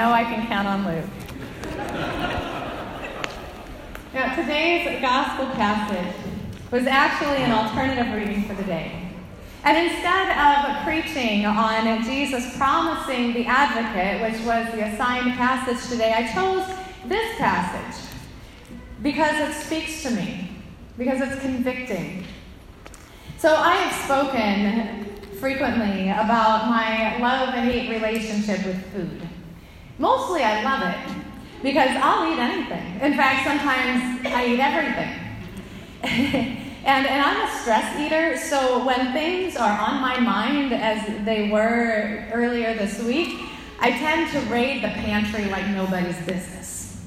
know I can count on Luke. Now, today's gospel passage was actually an alternative reading for the day. And instead of preaching on Jesus promising the advocate, which was the assigned passage today, I chose this passage because it speaks to me, because it's convicting. So I have spoken frequently about my love and hate relationship with food. Mostly I love it because I'll eat anything. In fact, sometimes I eat everything. And, and I'm a stress eater, so when things are on my mind, as they were earlier this week, I tend to raid the pantry like nobody's business.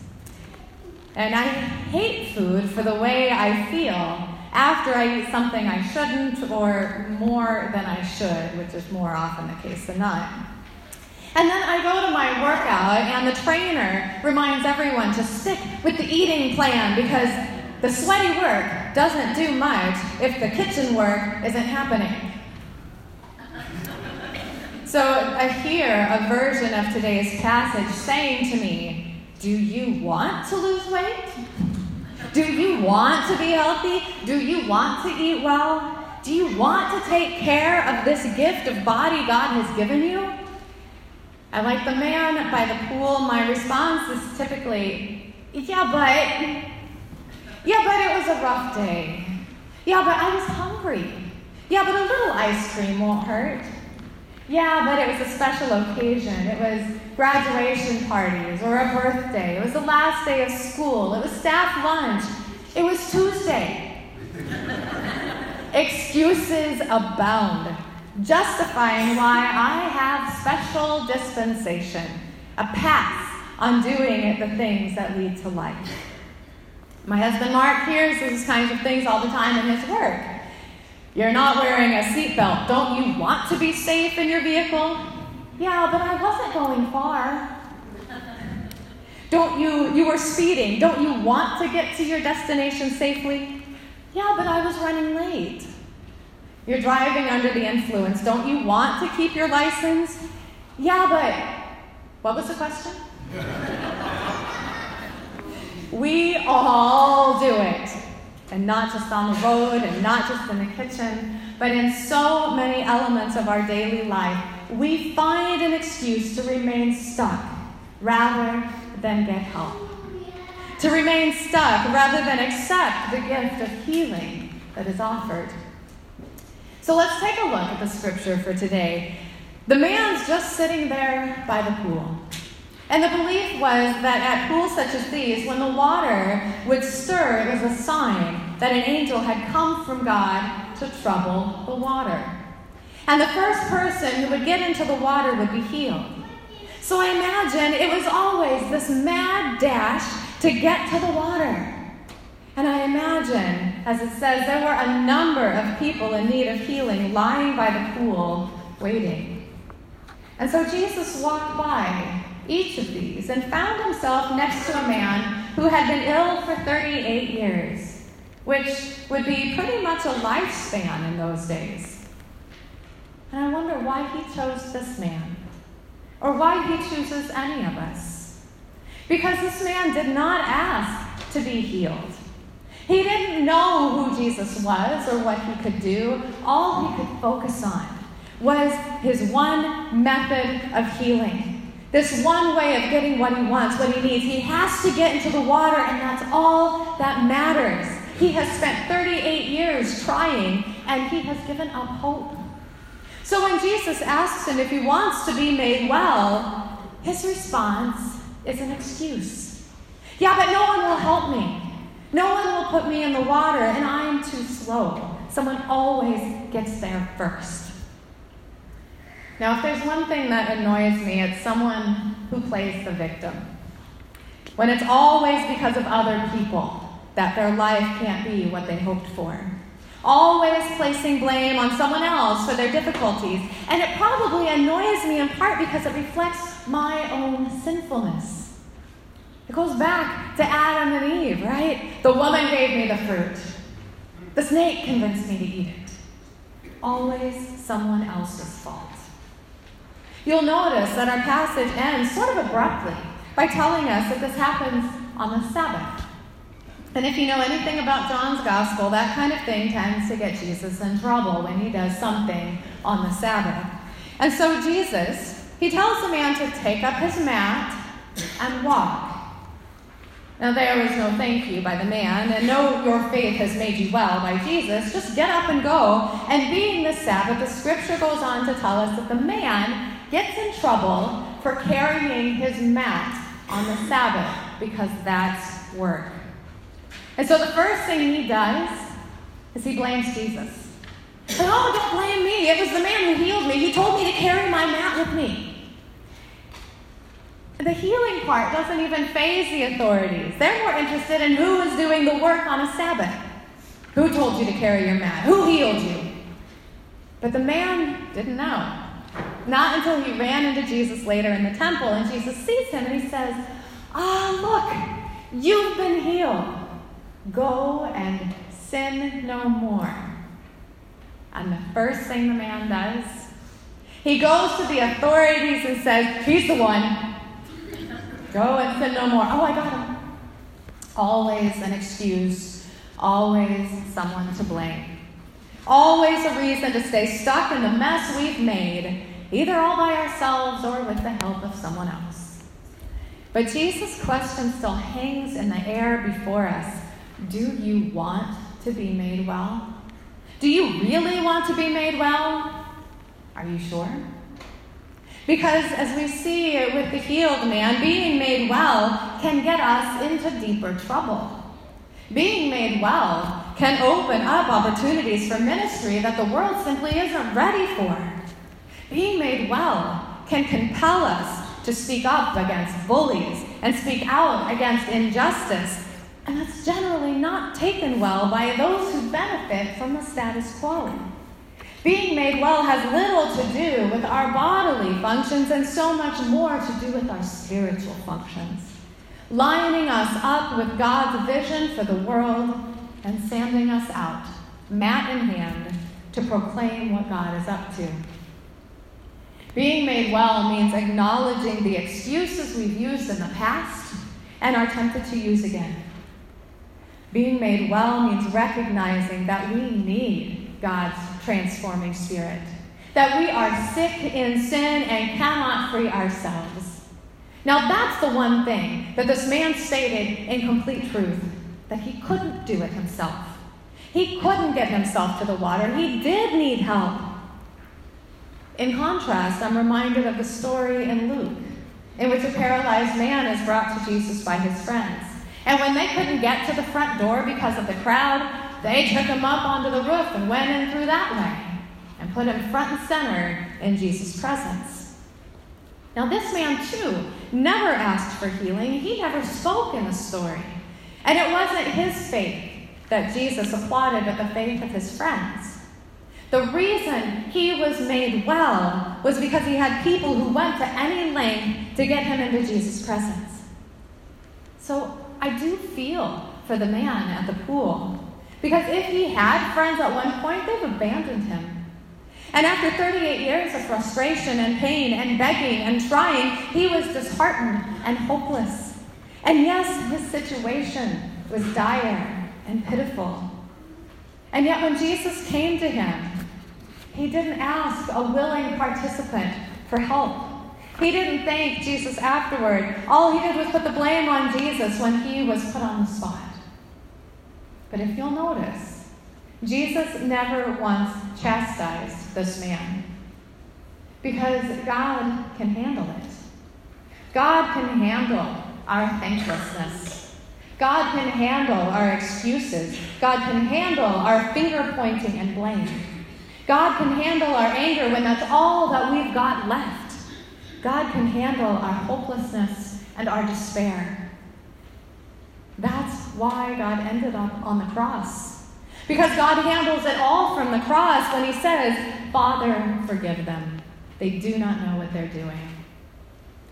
And I hate food for the way I feel after I eat something I shouldn't or more than I should, which is more often the case than not. And then I go to my workout, and the trainer reminds everyone to stick with the eating plan because the sweaty work doesn't do much if the kitchen work isn't happening. So I hear a version of today's passage saying to me, Do you want to lose weight? Do you want to be healthy? Do you want to eat well? Do you want to take care of this gift of body God has given you? And like the man by the pool, my response is typically, Yeah, but yeah, but it was a rough day. Yeah, but I was hungry. Yeah, but a little ice cream won't hurt. Yeah, but it was a special occasion. It was graduation parties or a birthday. It was the last day of school. It was staff lunch. It was Tuesday. Excuses abound, justifying why I have special dispensation, a pass on doing the things that lead to life. My husband Mark hears these kinds of things all the time in his work. You're not wearing a seatbelt. Don't you want to be safe in your vehicle? Yeah, but I wasn't going far. Don't you, you were speeding. Don't you want to get to your destination safely? Yeah, but I was running late. You're driving under the influence. Don't you want to keep your license? Yeah, but what was the question? We all do it. And not just on the road and not just in the kitchen, but in so many elements of our daily life. We find an excuse to remain stuck rather than get help. To remain stuck rather than accept the gift of healing that is offered. So let's take a look at the scripture for today. The man's just sitting there by the pool. And the belief was that at pools such as these, when the water would stir, it was a sign that an angel had come from God to trouble the water. And the first person who would get into the water would be healed. So I imagine it was always this mad dash to get to the water. And I imagine, as it says, there were a number of people in need of healing lying by the pool waiting. And so Jesus walked by each of these and found himself next to a man who had been ill for 38 years, which would be pretty much a lifespan in those days. And I wonder why he chose this man, or why he chooses any of us. Because this man did not ask to be healed. He didn't know who Jesus was or what he could do. All he could focus on was his one method of healing this one way of getting what he wants, what he needs. He has to get into the water, and that's all that matters. He has spent 38 years trying, and he has given up hope. So when Jesus asks him if he wants to be made well, his response is an excuse. Yeah, but no one will help me. No one will put me in the water, and I am too slow. Someone always gets there first. Now, if there's one thing that annoys me, it's someone who plays the victim. When it's always because of other people that their life can't be what they hoped for. Always placing blame on someone else for their difficulties. And it probably annoys me in part because it reflects my own sinfulness. It goes back to Adam and Eve, right? The woman gave me the fruit. The snake convinced me to eat it. Always someone else's fault. You'll notice that our passage ends sort of abruptly by telling us that this happens on the Sabbath. And if you know anything about John's gospel, that kind of thing tends to get Jesus in trouble when he does something on the Sabbath. And so Jesus, he tells the man to take up his mat and walk. Now, there was no thank you by the man, and no, your faith has made you well by Jesus. Just get up and go. And being the Sabbath, the scripture goes on to tell us that the man gets in trouble for carrying his mat on the Sabbath because that's work. And so the first thing he does is he blames Jesus. oh, don't blame me. It was the man who healed me. He told me to carry my mat with me. The healing part doesn't even faze the authorities. They're more interested in who is doing the work on a Sabbath. Who told you to carry your mat? Who healed you? But the man didn't know. Not until he ran into Jesus later in the temple and Jesus sees him and he says, Ah, look, you've been healed. Go and sin no more. And the first thing the man does, he goes to the authorities and says, He's the one. Go and sin no more. Oh, I got him. Always an excuse, always someone to blame. Always a reason to stay stuck in the mess we've made, either all by ourselves or with the help of someone else. But Jesus' question still hangs in the air before us Do you want to be made well? Do you really want to be made well? Are you sure? Because as we see with the healed man, being made well can get us into deeper trouble. Being made well can open up opportunities for ministry that the world simply isn't ready for. Being made well can compel us to speak up against bullies and speak out against injustice. And that's generally not taken well by those who benefit from the status quo. Being made well has little to do with our bodily functions and so much more to do with our spiritual functions. Lining us up with God's vision for the world and sending us out, mat in hand, to proclaim what God is up to. Being made well means acknowledging the excuses we've used in the past and are tempted to use again. Being made well means recognizing that we need God's transforming spirit. That we are sick in sin and cannot free ourselves. Now, that's the one thing that this man stated in complete truth that he couldn't do it himself. He couldn't get himself to the water. He did need help. In contrast, I'm reminded of the story in Luke, in which a paralyzed man is brought to Jesus by his friends. And when they couldn't get to the front door because of the crowd, they took him up onto the roof and went in through that way and put him front and center in Jesus' presence. Now, this man, too, never asked for healing. He never spoke in the story. And it wasn't his faith that Jesus applauded, but the faith of his friends. The reason he was made well was because he had people who went to any length to get him into Jesus' presence. So I do feel for the man at the pool because if he had friends at one point, they've abandoned him. And after 38 years of frustration and pain and begging and trying, he was disheartened and hopeless. And yes, his situation was dire and pitiful. And yet, when Jesus came to him, he didn't ask a willing participant for help. He didn't thank Jesus afterward. All he did was put the blame on Jesus when he was put on the spot. But if you'll notice, Jesus never once chastised this man because God can handle it. God can handle our thanklessness. God can handle our excuses. God can handle our finger pointing and blame. God can handle our anger when that's all that we've got left. God can handle our hopelessness and our despair. That's why God ended up on the cross. Because God handles it all from the cross when He says, Father, forgive them. They do not know what they're doing.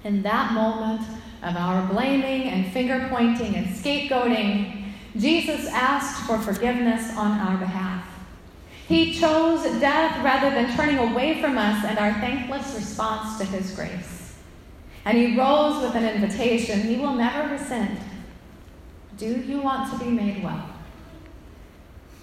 In that moment of our blaming and finger pointing and scapegoating, Jesus asked for forgiveness on our behalf. He chose death rather than turning away from us and our thankless response to His grace. And He rose with an invitation He will never rescind. Do you want to be made well?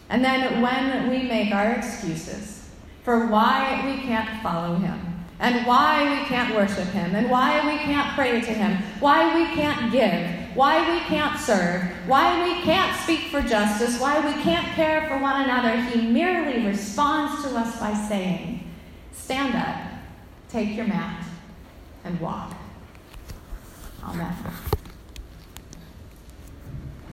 And then when we make our excuses for why we can't follow Him, and why we can't worship Him, and why we can't pray to Him, why we can't give, why we can't serve, why we can't speak for justice, why we can't care for one another, He merely responds to us by saying, Stand up, take your mat, and walk. Amen.